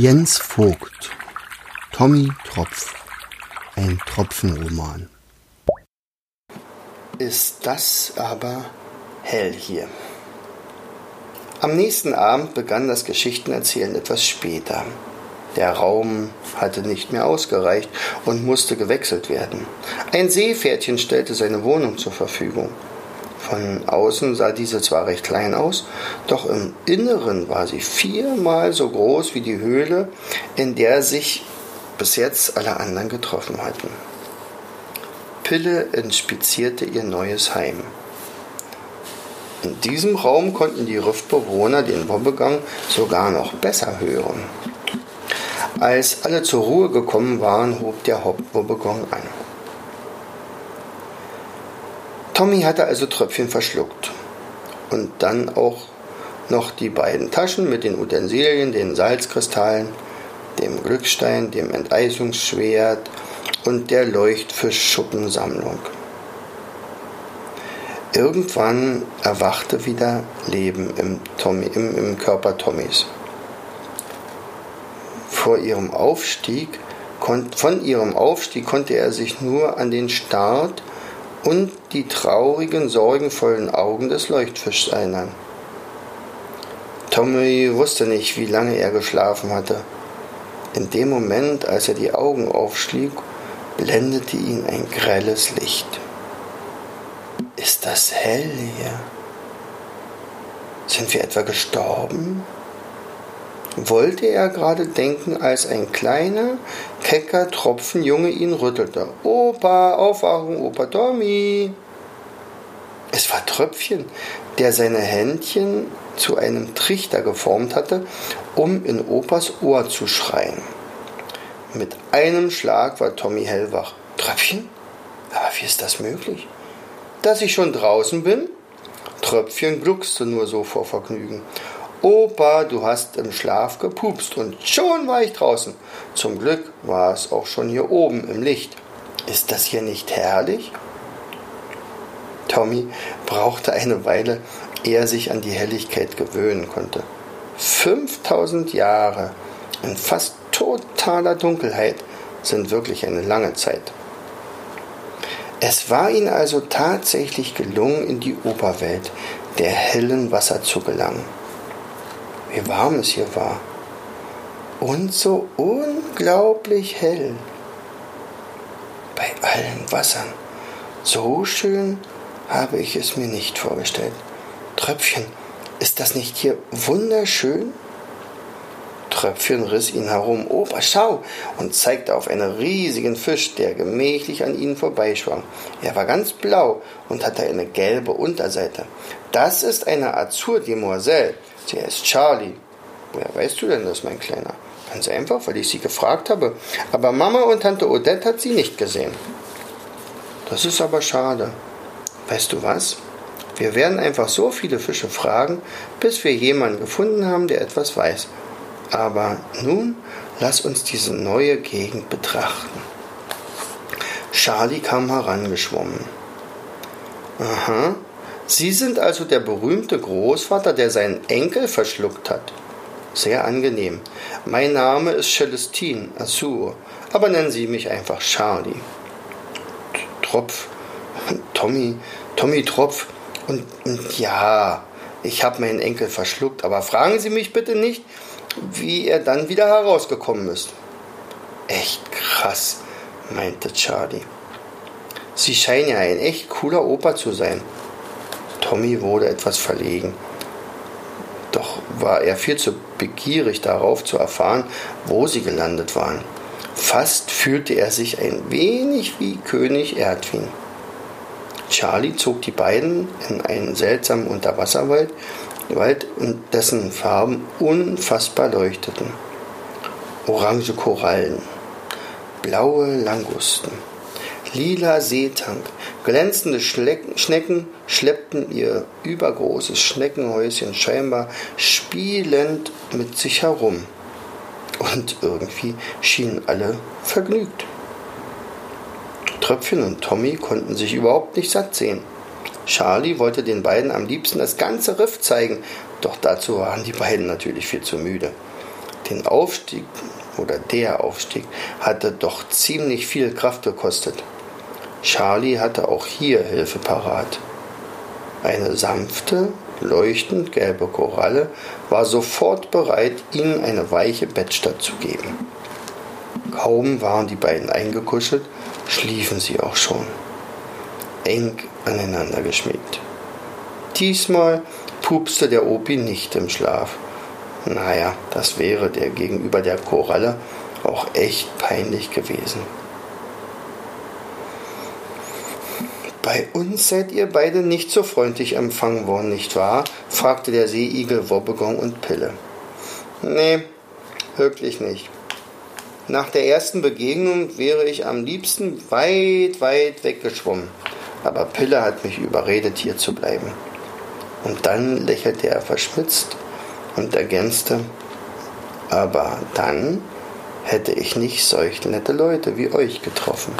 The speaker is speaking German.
Jens Vogt Tommy Tropf Ein Tropfenroman Ist das aber hell hier. Am nächsten Abend begann das Geschichtenerzählen etwas später. Der Raum hatte nicht mehr ausgereicht und musste gewechselt werden. Ein Seepferdchen stellte seine Wohnung zur Verfügung. Von außen sah diese zwar recht klein aus, doch im Inneren war sie viermal so groß wie die Höhle, in der sich bis jetzt alle anderen getroffen hatten. Pille inspizierte ihr neues Heim. In diesem Raum konnten die Riffbewohner den Wobbegang sogar noch besser hören. Als alle zur Ruhe gekommen waren, hob der Wobbegang an. Tommy hatte also Tröpfchen verschluckt. Und dann auch noch die beiden Taschen mit den Utensilien, den Salzkristallen, dem Glückstein, dem Enteisungsschwert und der Leuchtfischschuppensammlung. Irgendwann erwachte wieder Leben im, Tommy, im, im Körper Tommys. Vor ihrem Aufstieg, von ihrem Aufstieg konnte er sich nur an den Start und die traurigen, sorgenvollen Augen des Leuchtfischs erinnern. Tommy wusste nicht, wie lange er geschlafen hatte. In dem Moment, als er die Augen aufschlug, blendete ihn ein grelles Licht. Ist das hell hier? Sind wir etwa gestorben? Wollte er gerade denken, als ein kleiner, kecker Tropfenjunge ihn rüttelte. Opa, Aufwachung, Opa Tommy. Es war Tröpfchen, der seine Händchen zu einem Trichter geformt hatte, um in Opas Ohr zu schreien. Mit einem Schlag war Tommy hellwach. Tröpfchen? Aber wie ist das möglich? Dass ich schon draußen bin? Tröpfchen gluckste nur so vor Vergnügen. Opa, du hast im Schlaf gepupst und schon war ich draußen. Zum Glück war es auch schon hier oben im Licht. Ist das hier nicht herrlich? Tommy brauchte eine Weile, ehe er sich an die Helligkeit gewöhnen konnte. 5000 Jahre in fast totaler Dunkelheit sind wirklich eine lange Zeit. Es war ihm also tatsächlich gelungen, in die Oberwelt der hellen Wasser zu gelangen wie warm es hier war. Und so unglaublich hell. Bei allen Wassern. So schön habe ich es mir nicht vorgestellt. Tröpfchen, ist das nicht hier wunderschön? Tröpfchen riss ihn herum. Opa, schau! und zeigte auf einen riesigen Fisch, der gemächlich an ihnen vorbeischwamm. Er war ganz blau und hatte eine gelbe Unterseite. Das ist eine Azur Demoiselle. Der ist Charlie. Woher weißt du denn das, mein Kleiner? Ganz einfach, weil ich sie gefragt habe. Aber Mama und Tante Odette hat sie nicht gesehen. Das ist aber schade. Weißt du was? Wir werden einfach so viele Fische fragen, bis wir jemanden gefunden haben, der etwas weiß. Aber nun lass uns diese neue Gegend betrachten. Charlie kam herangeschwommen. Aha, Sie sind also der berühmte Großvater, der seinen Enkel verschluckt hat. Sehr angenehm. Mein Name ist Celestine Assur, aber nennen Sie mich einfach Charlie. Tropf, Tommy, Tommy Tropf. Und, und ja, ich habe meinen Enkel verschluckt, aber fragen Sie mich bitte nicht, wie er dann wieder herausgekommen ist. Echt krass, meinte Charlie. Sie scheinen ja ein echt cooler Opa zu sein. Tommy wurde etwas verlegen. Doch war er viel zu begierig darauf zu erfahren, wo sie gelandet waren. Fast fühlte er sich ein wenig wie König Erdwin. Charlie zog die beiden in einen seltsamen Unterwasserwald, Wald, dessen Farben unfassbar leuchteten. Orange Korallen, blaue Langusten, lila Seetank, glänzende Schnecken schleppten ihr übergroßes Schneckenhäuschen scheinbar spielend mit sich herum. Und irgendwie schienen alle vergnügt. Tröpfchen und Tommy konnten sich überhaupt nicht satt sehen. Charlie wollte den beiden am liebsten das ganze Riff zeigen, doch dazu waren die beiden natürlich viel zu müde. Den Aufstieg oder der Aufstieg hatte doch ziemlich viel Kraft gekostet. Charlie hatte auch hier Hilfe parat. Eine sanfte, leuchtend gelbe Koralle war sofort bereit, ihnen eine weiche Bettstatt zu geben. Kaum waren die beiden eingekuschelt, schliefen sie auch schon, eng aneinander geschmiegt. Diesmal pupste der Opi nicht im Schlaf. Naja, das wäre der gegenüber der Koralle auch echt peinlich gewesen. Bei uns seid ihr beide nicht so freundlich empfangen worden, nicht wahr? fragte der Seeigel Wobbegong und Pille. Nee, wirklich nicht. Nach der ersten Begegnung wäre ich am liebsten weit, weit weggeschwommen. Aber Pille hat mich überredet, hier zu bleiben. Und dann lächelte er verschmitzt und ergänzte, aber dann hätte ich nicht solch nette Leute wie euch getroffen.